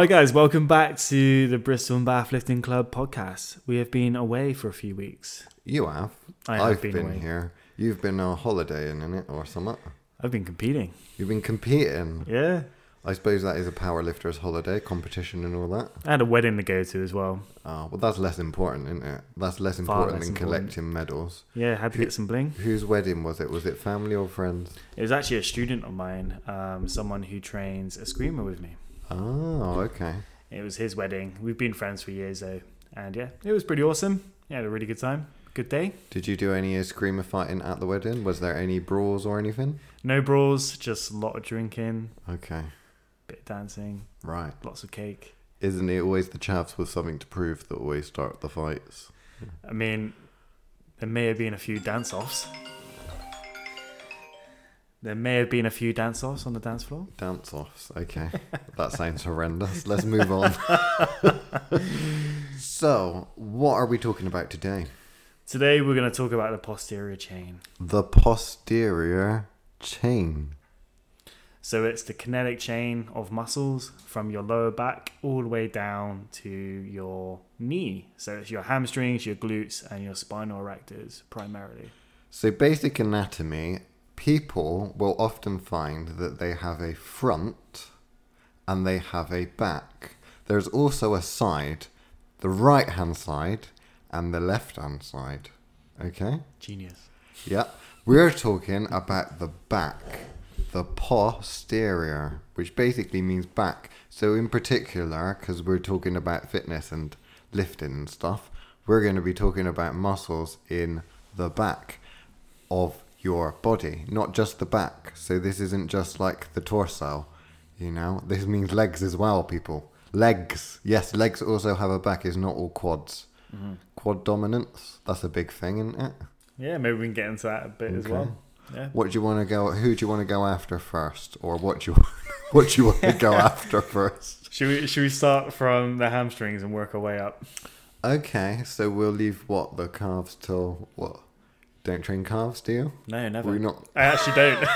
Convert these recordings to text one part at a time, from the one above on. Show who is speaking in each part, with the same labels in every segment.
Speaker 1: right, guys, welcome back to the Bristol and Bath Lifting Club podcast. We have been away for a few weeks.
Speaker 2: You have.
Speaker 1: I have
Speaker 2: I've
Speaker 1: been
Speaker 2: been,
Speaker 1: away.
Speaker 2: here. You've been on holiday in it or something.
Speaker 1: I've been competing.
Speaker 2: You've been competing.
Speaker 1: Yeah.
Speaker 2: I suppose that is a powerlifter's holiday, competition and all that.
Speaker 1: I had a wedding to go to as well.
Speaker 2: Oh, well, that's less important, isn't it? That's less important
Speaker 1: less
Speaker 2: than
Speaker 1: important.
Speaker 2: collecting medals.
Speaker 1: Yeah, had to
Speaker 2: Who-
Speaker 1: get some bling.
Speaker 2: Whose wedding was it? Was it family or friends?
Speaker 1: It was actually a student of mine, um, someone who trains a screamer with me.
Speaker 2: Oh, okay.
Speaker 1: It was his wedding. We've been friends for years though, and yeah, it was pretty awesome. Yeah, had a really good time. Good day.
Speaker 2: Did you do any screamer fighting at the wedding? Was there any brawls or anything?
Speaker 1: No brawls, just a lot of drinking,
Speaker 2: Okay,
Speaker 1: bit of dancing,
Speaker 2: right.
Speaker 1: lots of cake.
Speaker 2: Isn't it always the chavs with something to prove that always start the fights?
Speaker 1: I mean, there may have been a few dance offs. There may have been a few dance offs on the dance floor.
Speaker 2: Dance offs. Okay. that sounds horrendous. Let's move on. so, what are we talking about today?
Speaker 1: Today we're going to talk about the posterior chain.
Speaker 2: The posterior chain.
Speaker 1: So it's the kinetic chain of muscles from your lower back all the way down to your knee. So it's your hamstrings, your glutes, and your spinal erectors primarily.
Speaker 2: So, basic anatomy people will often find that they have a front and they have a back. There's also a side, the right hand side and the left hand side. Okay?
Speaker 1: Genius.
Speaker 2: Yeah. We're talking about the back, the posterior, which basically means back. So, in particular, because we're talking about fitness and lifting and stuff, we're going to be talking about muscles in the back of your body, not just the back. So, this isn't just like the torso, you know, this means legs as well, people. Legs. Yes, legs also have a back, it's not all quads. Mm-hmm. Quad dominance, that's a big thing, isn't it?
Speaker 1: Yeah, maybe we can get into that a bit as well. Yeah.
Speaker 2: What do you want to go? Who do you want to go after first, or what do you what do you want to go after first?
Speaker 1: Should we should we start from the hamstrings and work our way up?
Speaker 2: Okay, so we'll leave what the calves till what? Don't train calves, do you?
Speaker 1: No, never.
Speaker 2: Not.
Speaker 1: I actually don't.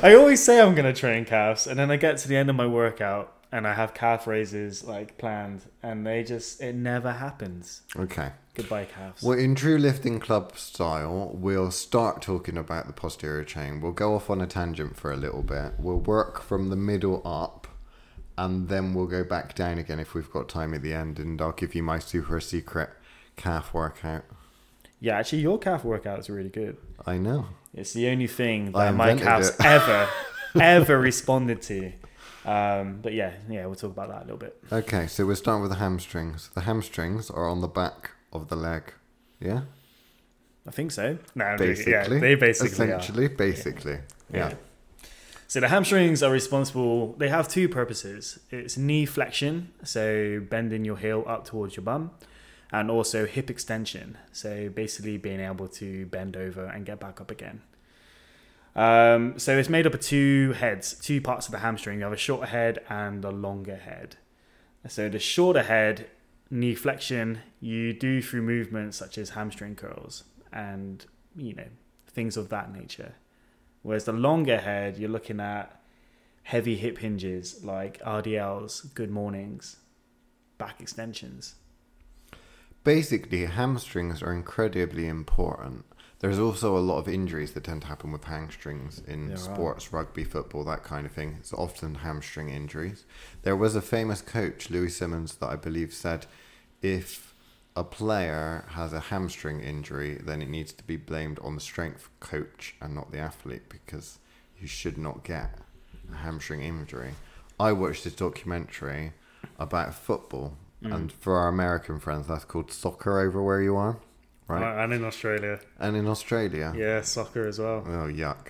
Speaker 1: I always say I'm going to train calves, and then I get to the end of my workout and I have calf raises like planned, and they just it never happens.
Speaker 2: Okay.
Speaker 1: Goodbye, calves.
Speaker 2: Well, in true lifting club style, we'll start talking about the posterior chain. We'll go off on a tangent for a little bit. We'll work from the middle up, and then we'll go back down again if we've got time at the end. And I'll give you my super secret calf workout.
Speaker 1: Yeah, actually, your calf workout is really good.
Speaker 2: I know.
Speaker 1: It's the only thing that my calves
Speaker 2: it.
Speaker 1: ever, ever responded to. Um, but yeah, yeah, we'll talk about that a little bit.
Speaker 2: Okay, so we'll start with the hamstrings. The hamstrings are on the back of the leg. Yeah?
Speaker 1: I think so. No,
Speaker 2: Basically.
Speaker 1: yeah, they basically are.
Speaker 2: Essentially, basically. Yeah.
Speaker 1: Yeah. So the hamstrings are responsible. They have two purposes. It's knee flexion, so bending your heel up towards your bum, and also hip extension, so basically being able to bend over and get back up again. Um, so it's made up of two heads, two parts of the hamstring. You have a shorter head and a longer head. So the shorter head, knee flexion, you do through movements such as hamstring curls and you know things of that nature. Whereas the longer head, you're looking at heavy hip hinges like RDLs, good mornings, back extensions.
Speaker 2: Basically, hamstrings are incredibly important. There's also a lot of injuries that tend to happen with hamstrings in
Speaker 1: are.
Speaker 2: sports, rugby, football, that kind of thing. It's often hamstring injuries. There was a famous coach, Louie Simmons, that I believe said if a player has a hamstring injury, then it needs to be blamed on the strength coach and not the athlete because you should not get a hamstring injury. I watched this documentary about football,
Speaker 1: Mm.
Speaker 2: and for our American friends, that's called soccer over where you are, right?
Speaker 1: And in Australia.
Speaker 2: and in Australia,
Speaker 1: Yeah, soccer as well.
Speaker 2: oh yuck.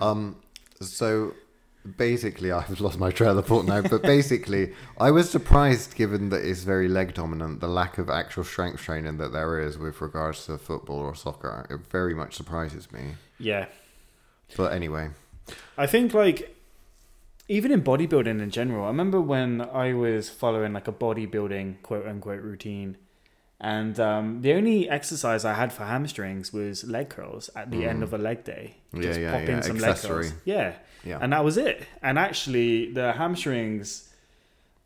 Speaker 2: Um, so basically, I've lost my trail of thought now. But basically, I was surprised, given that it's very leg dominant, the lack of actual strength training that there is with regards to football or soccer. It very much surprises me.
Speaker 1: yeah.
Speaker 2: But anyway,
Speaker 1: I think like even in bodybuilding in general, I remember when I was following like a bodybuilding quote unquote routine, and um, the only exercise I had for hamstrings was leg curls at the end of a leg day.
Speaker 2: Mm. Yeah, yeah, yeah,
Speaker 1: leg
Speaker 2: accessory.
Speaker 1: curls. Yeah,
Speaker 2: yeah,
Speaker 1: and that was it. And actually, the hamstrings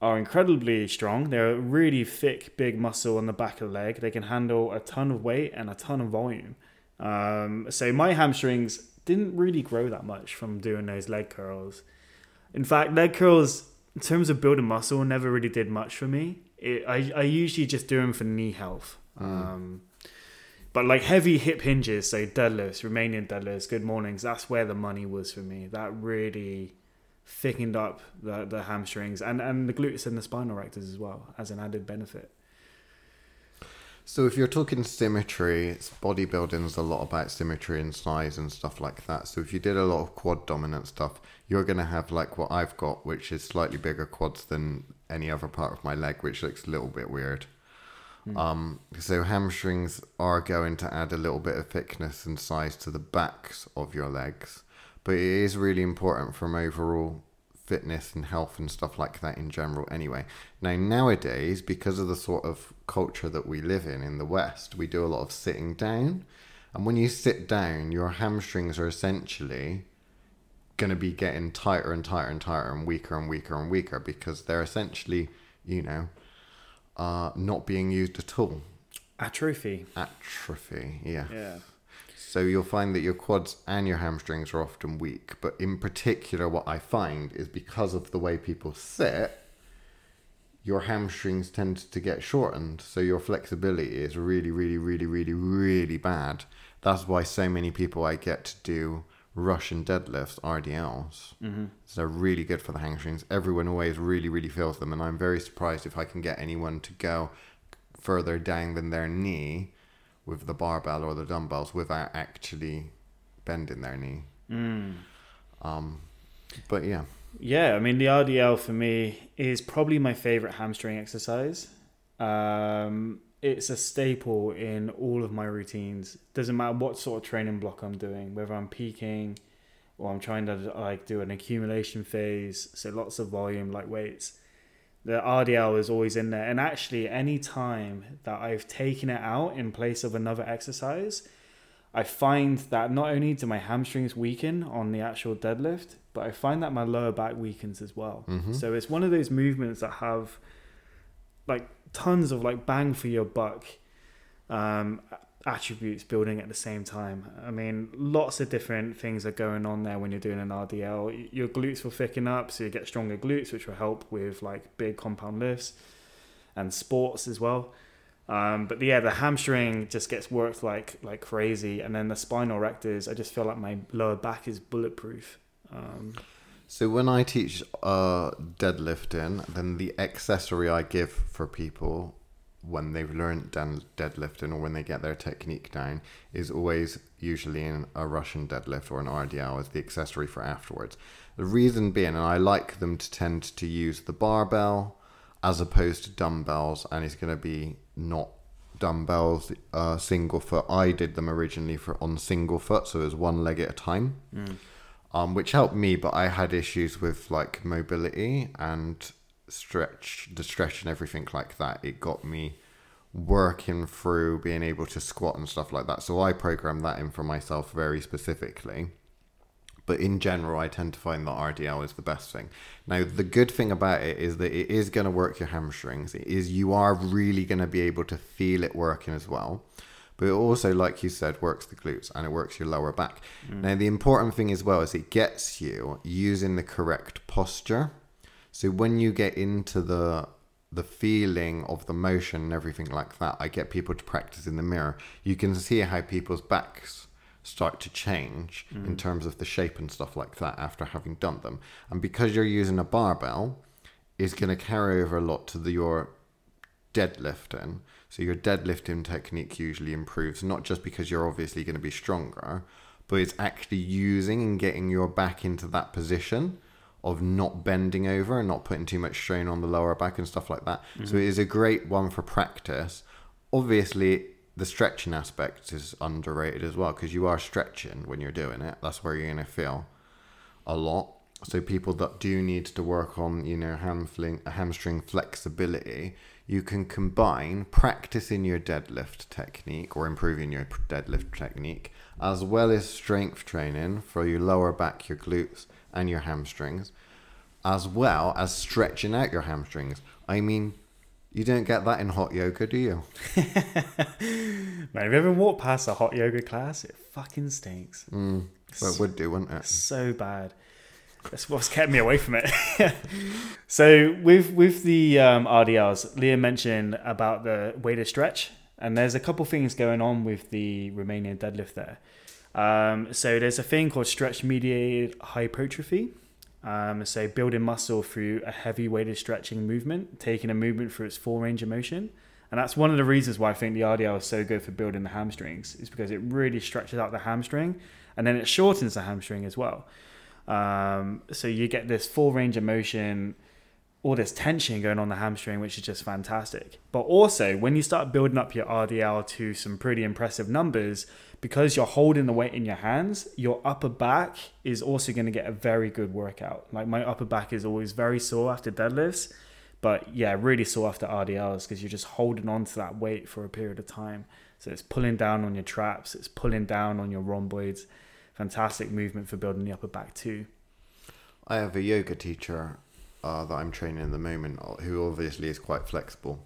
Speaker 1: are incredibly strong. They're a really thick, big muscle on the back of the leg. They can handle a ton of weight and a ton of volume. Um, so my hamstrings didn't really grow that much from doing those leg curls. In fact, leg curls, in terms of building muscle, never really did much for me. It, I, I usually just do them for knee health. Um, but like heavy hip hinges, so deadlifts, Romanian deadlifts, good mornings, that's where the money was for me. That really thickened up the, the hamstrings and, and the glutes and the spinal erectors as well as an added benefit.
Speaker 2: So if you're talking symmetry, it's bodybuilding is a lot about symmetry and size and stuff like that. So if you did a lot of quad dominant stuff, you're gonna have like what I've got, which is slightly bigger quads than any other part of my leg, which looks a little bit weird. Um, so hamstrings are going to add a little bit of thickness and size to the backs of your legs, but it is really important from overall fitness and health and stuff like that in general anyway. Now nowadays, because of the sort of culture that we live in in the West, we do a lot of sitting down. And when you sit down, your hamstrings are essentially going to be getting tighter and tighter and tighter and weaker and weaker and weaker because they're essentially, you know, uh, not being used at all.
Speaker 1: Atrophy.
Speaker 2: Atrophy, yeah.
Speaker 1: Yeah.
Speaker 2: So you'll find that your quads and your hamstrings are often weak. But in particular, what I find is because of the way people sit, your hamstrings tend to get shortened. So your flexibility is really, really, really, really, really bad. That's why so many people I get to do Russian deadlifts, RDLs. Mm-hmm. So really good for the hamstrings. Everyone always really, really feels them. And I'm very surprised if I can get anyone to go further down than their knee with the barbell or the dumbbells without actually bending their knee. Um, but yeah,
Speaker 1: Yeah, I mean the RDL for me is probably my favorite hamstring exercise. Um, it's a staple in all of my routines. Doesn't matter what sort of training block I'm doing, whether I'm peaking or I'm trying to like do an accumulation phase, so lots of volume, like weights. The RDL is always in there, and actually, any time that I've taken it out in place of another exercise, I find that not only do my hamstrings weaken on the actual deadlift, but I find that my lower back weakens as well. So it's one of those movements that have like tons of like bang for your buck um, attributes building at the same time. I mean, lots of different things are going on there when you're doing an RDL. Your glutes will thicken up, so you get stronger glutes, which will help with like big compound lifts and sports as well. Um, but yeah, the hamstring just gets worked like like crazy, and then the spinal erectors. I just feel like my lower back is bulletproof. Um,
Speaker 2: So when I teach uh, deadlifting, then the accessory I give for people when they've learned deadlifting or when they get their technique down is always usually in a Russian deadlift or an RDL as the accessory for afterwards. The reason being, and I like them to tend to use the barbell as opposed to dumbbells, and it's going to be not dumbbells uh, single foot. I did them originally for on single foot, so it was one leg at a time um, which helped me, but I had issues with like mobility and stretch, the stretch and everything like that. It got me working through being able to squat and stuff like that. So I programmed that in for myself very specifically. But in general, I tend to find that RDL is the best thing. Now, the good thing about it is that it is going to work your hamstrings. It is you are really going to be able to feel it working as well. But it also, like you said, works the glutes and it works your lower back. Mm. Now, the important thing as well is it gets you using the correct posture. So when you get into the the feeling of the motion and everything like that, I get people to practice in the mirror. You can see how people's backs start to change in mm. terms of the shape and stuff like that after having done them. And because you're using a barbell, is going to carry over a lot to the, your deadlifting. So your deadlifting technique usually improves, not just because you're obviously going to be stronger, but it's actually using and getting your back into that position of not bending over and not putting too much strain on the lower back and stuff like that. So mm-hmm. it is a great one for practice. Obviously, the stretching aspect is underrated as well because you are stretching when you're doing it. That's where you're going to feel a lot. So people that do need to work on, you know, hamstring hamstring flexibility, you can combine practicing your deadlift technique or improving your deadlift technique as well as strength training for your lower back, your glutes and your hamstrings as well as stretching out your hamstrings. I mean, you don't get that in hot yoga, do you?
Speaker 1: Man, have you ever walked past a hot yoga class? It fucking stinks.
Speaker 2: Mm, well, it would do, wouldn't it?
Speaker 1: So bad. That's what's kept me away from it. so with with the um, RDLs, Leah mentioned about the weighted stretch, and there's a couple things going on with the Romanian deadlift there. Um, so there's a thing called stretch mediated hypertrophy. Um, so building muscle through a heavy weighted stretching movement, taking a movement through its full range of motion. And that's one of the reasons why I think the RDL is so good for building the hamstrings, is because it really stretches out the hamstring and then it shortens the hamstring as well. Um, so you get this full range of motion, all this tension going on the hamstring, which is just fantastic. But also, when you start building up your RDL to some pretty impressive numbers, because you're holding the weight in your hands, your upper back is also going to get a very good workout. Like my upper back is always very sore after deadlifts, but yeah, really sore after RDLs because you're just holding on to that weight for a period of time. So it's pulling down on your traps, it's pulling down on your rhomboids. Fantastic movement for building the upper back too.
Speaker 2: I have a yoga teacher uh, that I'm training in the moment uh, who obviously is quite flexible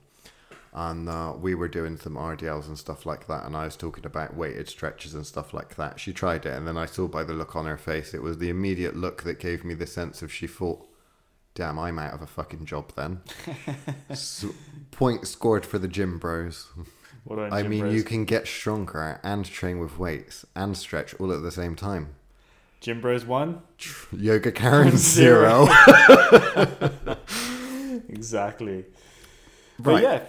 Speaker 2: and uh, we were doing some RDLs and stuff like that, and I was talking about weighted stretches and stuff like that. She tried it, and then I saw by the look on her face, it was the immediate look that gave me the sense of she thought, "Damn, I'm out of a fucking job then." so, point scored for the gym bros. I gym mean, bros? you can get stronger and train with weights and stretch all at the same time.
Speaker 1: Gym Bros one,
Speaker 2: Yoga Karen zero.
Speaker 1: exactly. But right. yeah,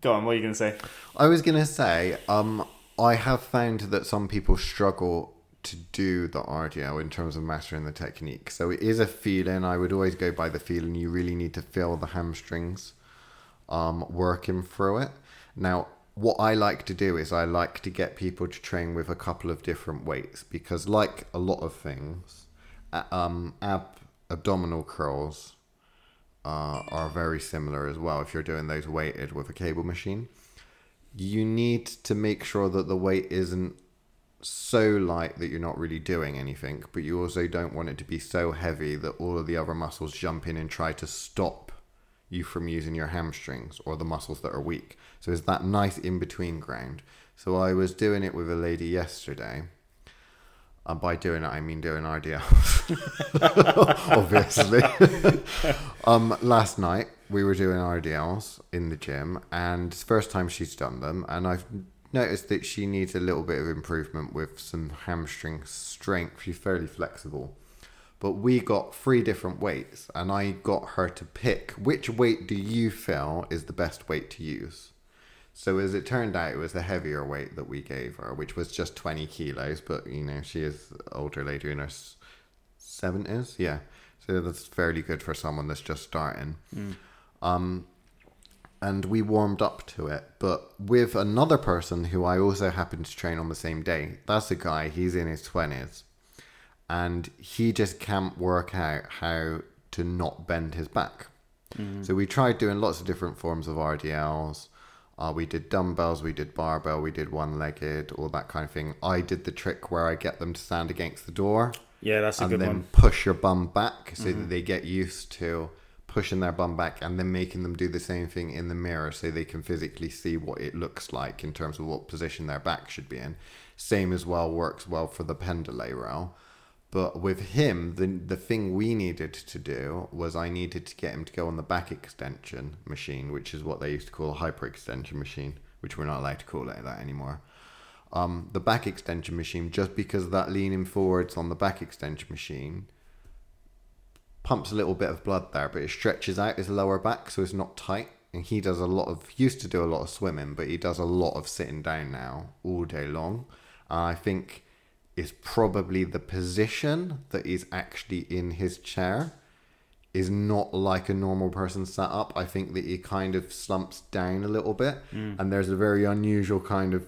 Speaker 1: go on. What are you going to say?
Speaker 2: I was going to say, um, I have found that some people struggle to do the RDL in terms of mastering the technique. So it is a feeling. I would always go by the feeling. You really need to feel the hamstrings um, working through it. Now, what I like to do is I like to get people to train with a couple of different weights because, like a lot of things, um, ab abdominal curls uh, are very similar as well. If you're doing those weighted with a cable machine, you need to make sure that the weight isn't so light that you're not really doing anything, but you also don't want it to be so heavy that all of the other muscles jump in and try to stop you from using your hamstrings or the muscles that are weak. So it's that nice in between ground. So I was doing it with a lady yesterday and by doing it, I mean doing RDLs, obviously. um, last night we were doing RDLs in the gym, and it's first time she's done them, and I've noticed that she needs a little bit of improvement with some hamstring strength. She's fairly flexible, but we got three different weights, and I got her to pick which weight do you feel is the best weight to use. So as it turned out, it was the heavier weight that we gave her, which was just 20 kilos. But, you know, she is older lady in her 70s. Yeah. So that's fairly good for someone that's just starting. Mm. Um, and we warmed up to it. But with another person who I also happened to train on the same day, that's a guy, he's in his 20s. And he just can't work out how to not bend his back. Mm. So we tried doing lots of different forms of RDLs uh, we did dumbbells, we did barbell, we did one legged, all that kind of thing. I did the trick where I get them to stand against the door.
Speaker 1: Yeah, that's a good one.
Speaker 2: and then push your bum back so mm-hmm. that they get used to pushing their bum back and then making them do the same thing in the mirror so they can physically see what it looks like in terms of what position their back should be in. Same as well works well for the Pendlay row. But with him, the the thing we needed to do was I needed to get him to go on the back extension machine, which is what they used to call a hyper extension machine, which we're not allowed to call it that anymore. Um, the back extension machine, just because of that leaning forwards on the back extension machine pumps a little bit of blood there, but it stretches out his lower back, so it's not tight. And he does a lot of used to do a lot of swimming, but he does a lot of sitting down now all day long. Uh, I think is probably the position that is actually in his chair is not like a normal person sat up. I think that he kind of slumps down a little bit, mm. and there's a very unusual kind of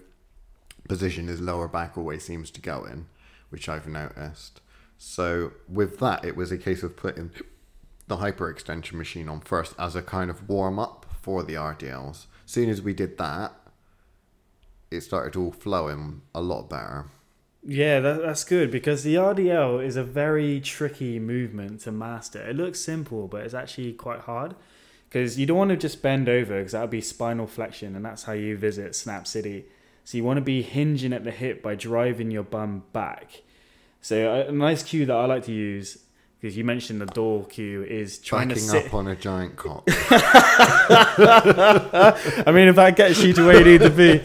Speaker 2: position his lower back always seems to go in, which I've noticed. So with that, it was a case of putting the hyperextension machine on first as a kind of warm up for the RDLs. As soon as we did that, it started all flowing a lot better.
Speaker 1: Yeah, that, that's good because the RDL is a very tricky movement to master. It looks simple, but it's actually quite hard because you don't want to just bend over because that would be spinal flexion, and that's how you visit Snap City. So you want to be hinging at the hip by driving your bum back. So a, a nice cue that I like to use because you mentioned the door cue is trying
Speaker 2: Backing
Speaker 1: to sit.
Speaker 2: up on a giant cock.
Speaker 1: I mean, if that gets you to where you need to be.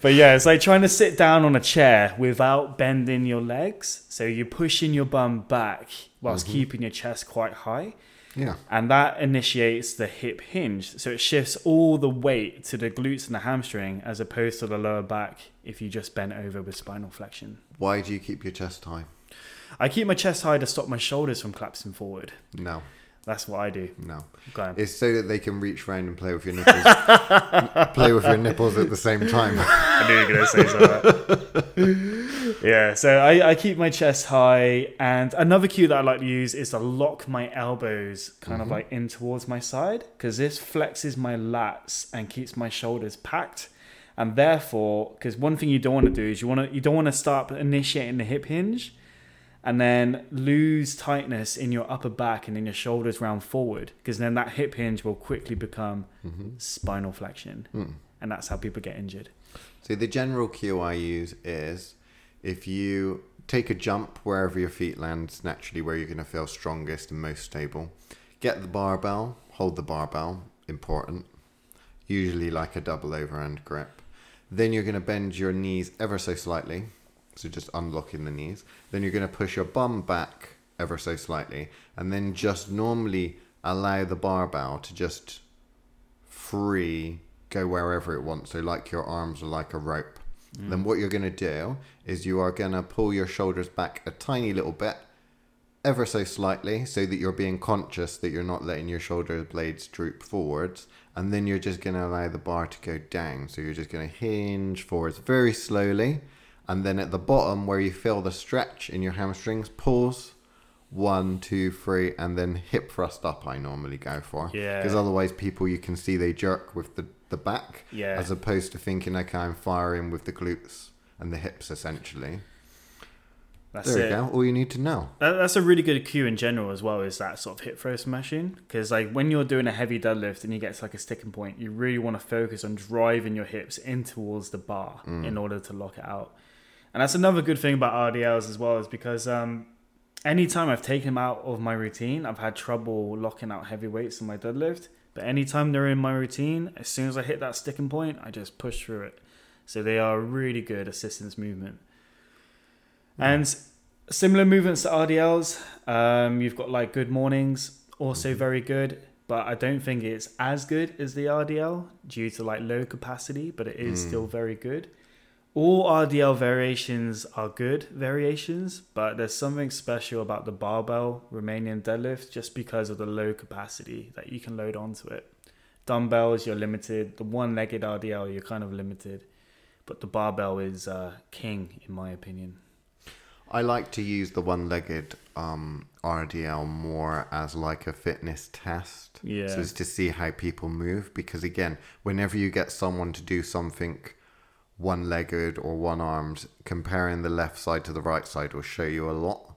Speaker 1: But yeah, it's like trying to sit down on a chair without bending your legs. So you're pushing your bum back whilst mm-hmm. keeping your chest quite high.
Speaker 2: yeah.
Speaker 1: And that initiates the hip hinge. So it shifts all the weight to the glutes and the hamstring as opposed to the lower back if you just bent over with spinal flexion.
Speaker 2: Why do you keep your chest high?
Speaker 1: I keep my chest high to stop my shoulders from collapsing forward.
Speaker 2: No,
Speaker 1: That's what I do.
Speaker 2: no.
Speaker 1: On.
Speaker 2: It's so that they can reach around and play with your nipples. play with your nipples at the same time.
Speaker 1: I knew you were going to say something. yeah, so I, I keep my chest high. And another cue that I like to use is to lock my elbows kind of mm-hmm. like in towards my side because this flexes my lats and keeps my shoulders packed. And therefore, because one thing you don't want to do is you want to you don't want to start initiating the hip hinge and then lose tightness in your upper back and in your shoulders round forward because then that hip hinge will quickly become mm-hmm. spinal flexion. Hmm. And that's how people get injured.
Speaker 2: So the general cue I use is if you take a jump wherever your feet land, naturally where you're going to feel strongest and most stable. Get the barbell, hold the barbell, important. Usually like a double overhand grip. Then you're going to bend your knees ever so slightly. So just unlocking the knees. Then you're going to push your bum back ever so slightly. And then just normally allow the barbell to just free go wherever it wants. So like your arms are like a rope. Mm. Then what you're going to do is you are going to pull your shoulders back a tiny little bit, ever so slightly, so that you're being conscious that you're not letting your shoulder blades droop forwards. And then you're just going to allow the bar to go down. So you're just going to hinge forwards very slowly. And then at the bottom, where you feel the stretch in your hamstrings, pause. One, two, three, and then hip thrust up. I normally go for
Speaker 1: Yeah.
Speaker 2: because otherwise people you can see they jerk with the the back
Speaker 1: Yeah.
Speaker 2: as opposed to thinking okay I'm firing with the glutes and the hips essentially.
Speaker 1: That's
Speaker 2: there
Speaker 1: it.
Speaker 2: you go. All you need to know.
Speaker 1: That, that's a really good cue in general as well. Is that sort of hip throw smashing? Because like when you're doing a heavy deadlift and you get to like a sticking point, you really want to focus on driving your hips in towards the bar in order to lock it out. And that's another good thing about RDLs as well, is because um, anytime I've taken them out of my routine, I've had trouble locking out heavy weights in my deadlift. But anytime they're in my routine, as soon as I hit that sticking point, I just push through it. So they are a really good assistance movement. And similar movements to RDLs. Um, you've got like good mornings, also very good, but I don't think it's as good as the RDL due to like low capacity, but it is still very good. All RDL variations are good variations, but there's something special about the barbell Romanian deadlift just because of the low capacity that you can load onto it. Dumbbells, you're limited. The one legged RDL, you're kind of limited. But the barbell is uh, king, in my opinion.
Speaker 2: I like to use the one-legged um, RDL more as like a fitness test.
Speaker 1: Yeah.
Speaker 2: So it's to see how people move because again, whenever you get someone to do something one-legged or one-armed, comparing the left side to the right side will show you a lot.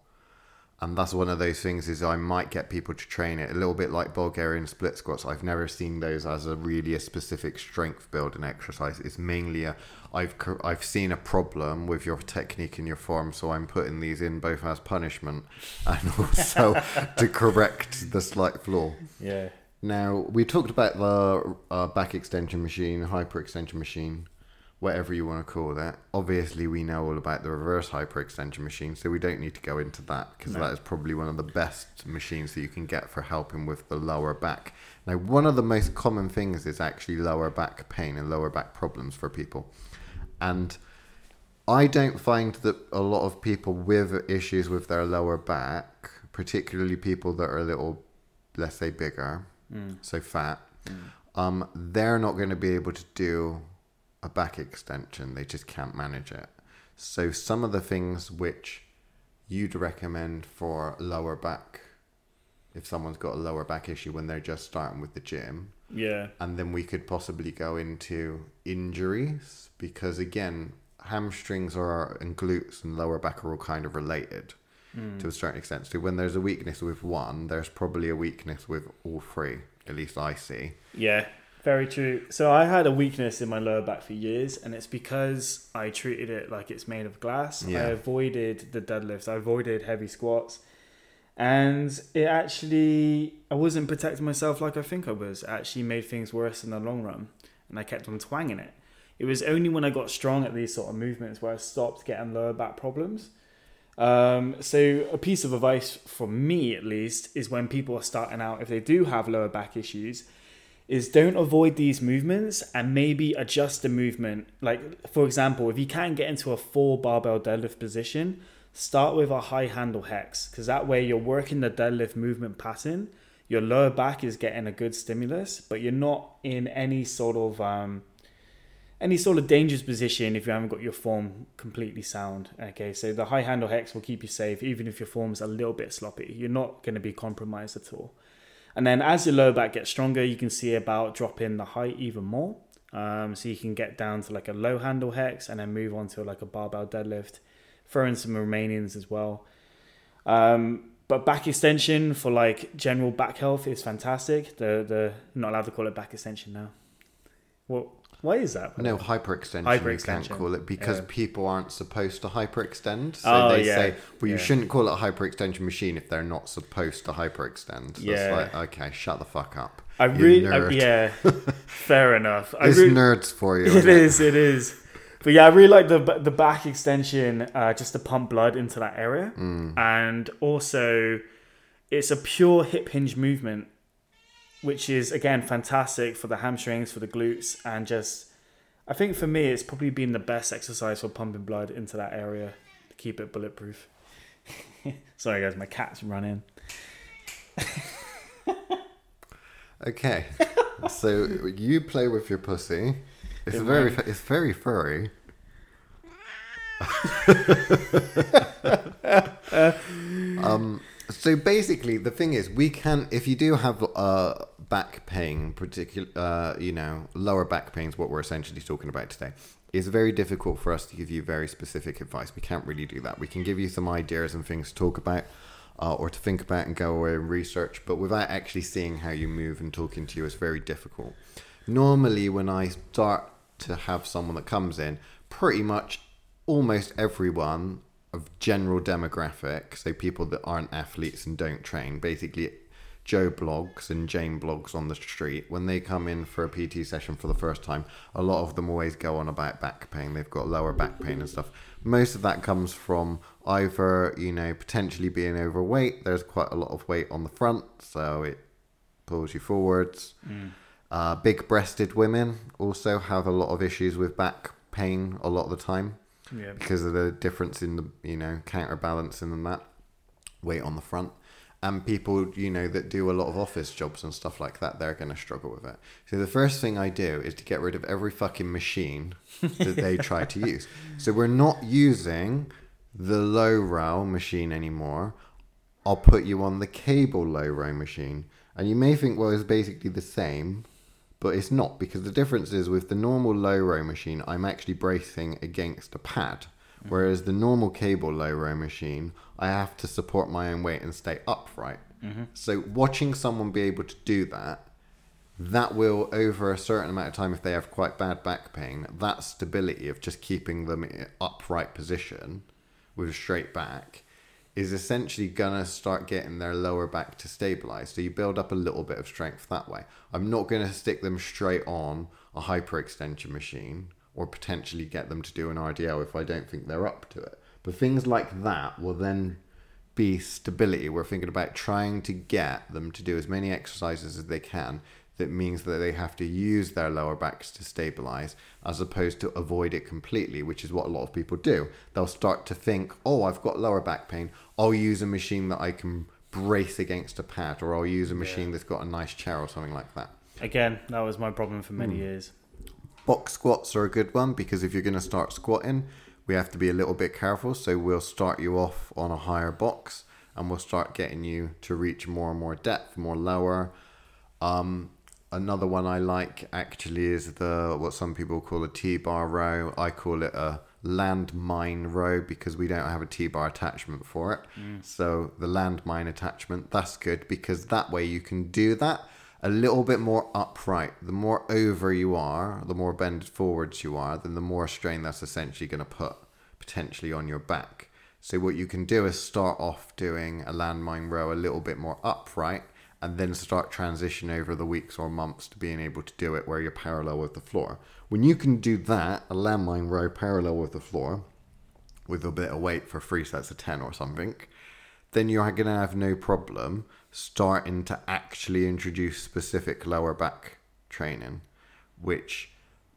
Speaker 2: And that's one of those things is I might get people to train it a little bit like Bulgarian split squats. I've never seen those as a really a specific strength building exercise. It's mainly a I've I've seen a problem with your technique and your form, so I'm putting these in both as punishment and also to correct the slight flaw.
Speaker 1: Yeah.
Speaker 2: Now we talked about the uh, back extension machine, hyper extension machine, whatever you want to call it. Obviously, we know all about the reverse hyper extension machine, so we don't need to go into that because
Speaker 1: No.
Speaker 2: that is probably one of the best machines that you can get for helping with the lower back. Now, one of the most common things is actually lower back pain and lower back problems for people, and I don't find that a lot of people with issues with their lower back, particularly people that are a little, let's say, bigger, so fat, um, they're not going to be able to do a back extension. They just can't manage it. So some of the things which you'd recommend for lower back, if someone's got a lower back issue when they're just starting with the gym,
Speaker 1: Yeah.
Speaker 2: and then we could possibly go into injuries because again hamstrings are and glutes and lower back are all kind of related
Speaker 1: Hmm.
Speaker 2: to a certain extent. So when there's a weakness with one, there's probably a weakness with all three. At least I see.
Speaker 1: Yeah, very true. So I had a weakness in my lower back for years, and it's because I treated it like it's made of glass.
Speaker 2: Yeah.
Speaker 1: I avoided the deadlifts, I avoided heavy squats, and it actually I wasn't protecting myself like I think I was. It actually made things worse in the long run, and I kept on twanging it. It was only when I got strong at these sort of movements where I stopped getting lower back problems. Um, so a piece of advice for me, at least, is when people are starting out, if they do have lower back issues, is don't avoid these movements and maybe adjust the movement. Like for example, if you can't get into a full barbell deadlift position, start with a high handle hex because that way you're working the deadlift movement pattern. Your lower back is getting a good stimulus, but you're not in any sort of um, any sort of dangerous position if you haven't got your form completely sound. Okay, so the high handle hex will keep you safe even if your form's a little bit sloppy. You're not going to be compromised at all. And then as your lower back gets stronger, you can see about dropping the height even more. Um, so you can get down to like a low handle hex and then move on to like a barbell deadlift. Throw in some Romanians as well. Um, but back extension for like general back health is fantastic. The the not allowed to call it back extension now. Well, why is that?
Speaker 2: No, hyperextension,
Speaker 1: Hyperextension.
Speaker 2: you can't call it because
Speaker 1: Yeah.
Speaker 2: people aren't supposed to hyperextend. So
Speaker 1: Oh,
Speaker 2: they
Speaker 1: yeah.
Speaker 2: say, well, you
Speaker 1: Yeah.
Speaker 2: shouldn't call it a hyperextension machine if they're not supposed to hyperextend.
Speaker 1: Yeah.
Speaker 2: it's like, okay, shut the fuck up.
Speaker 1: I really, I- yeah, fair enough. I
Speaker 2: This
Speaker 1: really,
Speaker 2: nerd's for you.
Speaker 1: It is, it is. But yeah, I really like the the back extension, uh, just to pump blood into that area, and also it's a pure hip hinge movement, which is again fantastic for the hamstrings, for the glutes, and just I think for me it's probably been the best exercise for pumping blood into that area to keep it bulletproof. Sorry guys, my cat's running.
Speaker 2: Okay, so you play with your pussy. It's very, it's very furry. um. So basically, the thing is, we can if you do have uh back pain, particular, uh, you know, lower back pain is what we're essentially talking about today. It's very difficult for us to give you very specific advice. We can't really do that. We can give you some ideas and things to talk about. Uh, or to think about and go away and research, but without actually seeing how you move and talking to you it's very difficult. Normally, when I start to have someone that comes in, pretty much almost everyone of general demographic, so people that aren't athletes and don't train, basically Joe Bloggs and Jane Bloggs on the street, when they come in for a PT session for the first time, a lot of them always go on about back pain. They've got lower back pain and stuff. Most of that comes from either, you know, potentially being overweight. There's quite a lot of weight on the front, so it pulls you forwards. Uh, big breasted women also have a lot of issues with back pain a lot of the time
Speaker 1: Yeah.
Speaker 2: because of the difference in the you know counterbalancing and that weight on the front. And people you know that do a lot of office jobs and stuff like that they're going to struggle with it. So the first thing i do is to get rid of every fucking machine that they try to use. So we're not using the low row machine anymore. I'll put you on the cable low row machine. And you may think well it's basically the same but it's not because the difference is with the normal low row machine, I'm actually bracing against a pad, mm-hmm. whereas the normal cable low row machine, I have to support my own weight and stay upright. Mm-hmm. So watching someone be able to do that, that will over a certain amount of time, if they have quite bad back pain, that stability of just keeping them in upright position with a straight back is essentially gonna start getting their lower back to stabilize. So you build up a little bit of strength that way. I'm not gonna stick them straight on a hyperextension machine or potentially get them to do an RDL if I don't think they're up to it. But things like that will then be stability. We're thinking about trying to get them to do as many exercises as they can. That means that they have to use their lower backs to stabilize as opposed to avoid it completely, which is what a lot of people do. They'll start to think, oh, I've got lower back pain. I'll use a machine that I can brace against a pad, or I'll use a machine that's got a nice chair or something like that.
Speaker 1: Again, that was my problem for many years.
Speaker 2: Box squats are a good one because if you're going to start squatting, we have to be a little bit careful. So we'll start you off on a higher box and we'll start getting you to reach more and more depth, more lower. Um, another one I like actually is the what some people call a T bar row. I call it a landmine row because we don't have a T-bar attachment for it. Mm. So the landmine attachment, that's good because that way you can do that a little bit more upright. The more over you are, the more bended forwards you are, then the more strain that's essentially going to put potentially on your back. So what you can do is start off doing a landmine row a little bit more upright and then start transition over the weeks or months to being able to do it where you're parallel with the floor. When you can do that, a landmine row parallel with the floor, with a bit of weight for three sets of 10 or something, then you're going to have no problem starting to actually introduce specific lower back training, which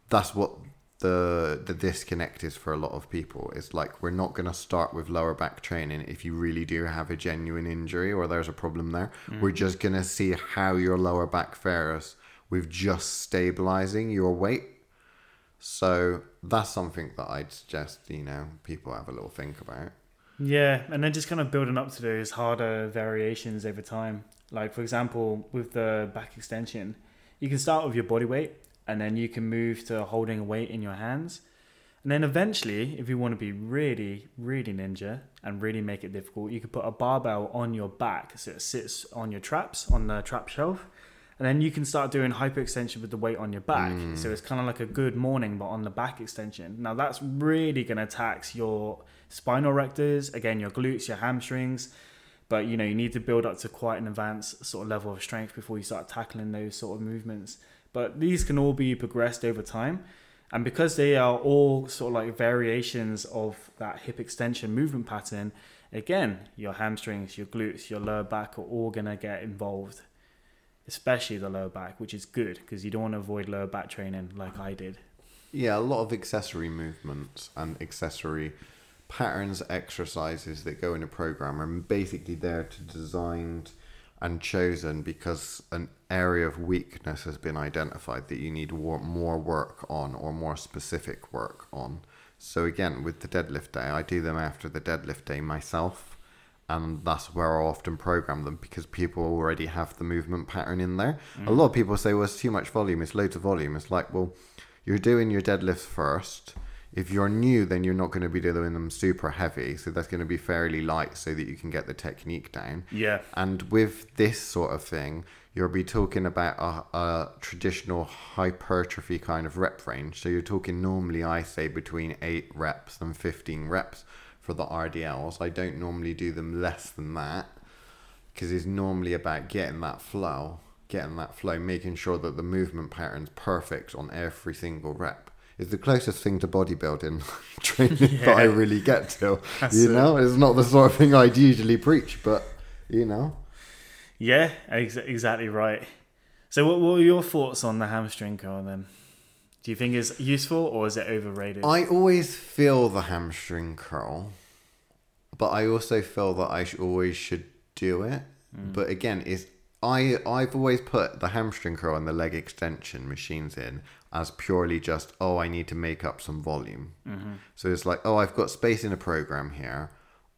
Speaker 2: that's what the the disconnect is for a lot of people. It's like we're not going to start with lower back training if you really do have a genuine injury or there's a problem there. Mm. We're just going to see how your lower back fares with just stabilizing your weight. So that's something that I'd suggest, you know, people have a little think about.
Speaker 1: Yeah, and then just kind of building up to those harder variations over time. Like for example, with the back extension, you can start with your body weight and then you can move to holding a weight in your hands. And then eventually, if you want to be really, really ninja and really make it difficult, you could put a barbell on your back so it sits on your traps on the trap shelf. And then you can start doing hyperextension with the weight on your back. Hmm. So it's kind of like a good morning, but on the back extension. Now that's really going to tax your spinal erectors, again, your glutes, your hamstrings. But you know, you need to build up to quite an advanced sort of level of strength before you start tackling those sort of movements. But these can all be progressed over time. And because they are all sort of like variations of that hip extension movement pattern, again, your hamstrings, your glutes, your lower back are all going to get involved, especially the lower back, which is good because you don't want to avoid lower back training like I did.
Speaker 2: Yeah, a lot of accessory movements and accessory patterns, exercises that go in a program are basically there to designed and chosen because an area of weakness has been identified that you need more work on or more specific work on. So again, with the deadlift day, I do them after the deadlift day myself, and that's where I often program them because people already have the movement pattern in there. A mm. lot of people say, "Well, it's too much volume. It's loads of volume." It's like, well, you're doing your deadlifts first. If you're new, then you're not going to be doing them super heavy, so that's going to be fairly light so that you can get the technique down.
Speaker 1: Yeah.
Speaker 2: And with this sort of thing, you'll be talking about a, a traditional hypertrophy kind of rep range. So you're talking normally, I say, between 8 reps and 15 reps for the RDLs. I don't normally do them less than that because it's normally about getting that flow, getting that flow, making sure that the movement pattern's perfect on every single rep. It's the closest thing to bodybuilding training that I really get to.
Speaker 1: That's
Speaker 2: you
Speaker 1: it.
Speaker 2: know, it's not the sort of thing I'd usually preach, but you know.
Speaker 1: Yeah, ex- exactly right. So, what, what were your thoughts on the hamstring curl then? Do you think it's useful or is it overrated?
Speaker 2: I always feel the hamstring curl, but I also feel that I sh- always should do it. Mm. But again, it's I I've always put the hamstring curl and the leg extension machines in as purely just oh I need to make up some volume. Mm-hmm. So it's like oh I've got space in a program here.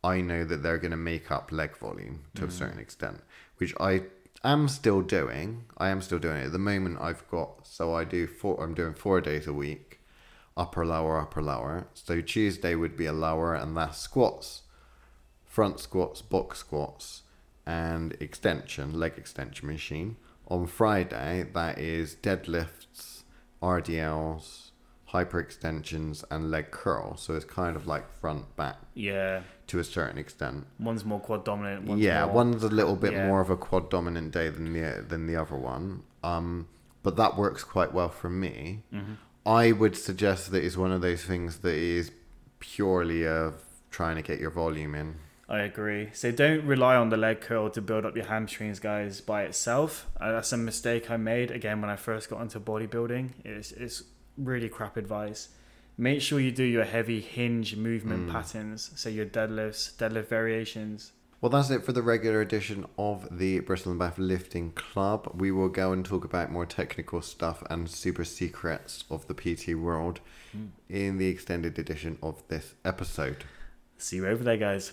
Speaker 2: I know that they're going to make up leg volume to a mm-hmm. certain extent, which I am still doing. I am still doing it at the moment. I've got so I do four. I'm doing four days a week upper lower upper lower so tuesday would be a lower and that's squats front squats box squats and extension leg extension machine on friday that is deadlifts rdls hyperextensions, and leg curl so it's kind of like front back
Speaker 1: yeah,
Speaker 2: to a certain extent
Speaker 1: one's more quad dominant. One's
Speaker 2: yeah,
Speaker 1: more,
Speaker 2: one's a little bit
Speaker 1: yeah.
Speaker 2: more of a quad dominant day than the than the other one. Um, but that works quite well for me.
Speaker 1: Mm-hmm.
Speaker 2: I would suggest that it's one of those things that is purely of trying to get your volume in.
Speaker 1: I agree. So don't rely on the leg curl to build up your hamstrings, guys, by itself. Uh, that's a mistake I made again when I first got into bodybuilding. It's it's really crap advice. Make sure you do your heavy hinge movement patterns. So your deadlifts, deadlift variations.
Speaker 2: Well, that's it for the regular edition of the Bristol and Bath Lifting Club. We will go and talk about more technical stuff and super secrets of the PT world in the extended edition of this episode.
Speaker 1: See you over there, guys.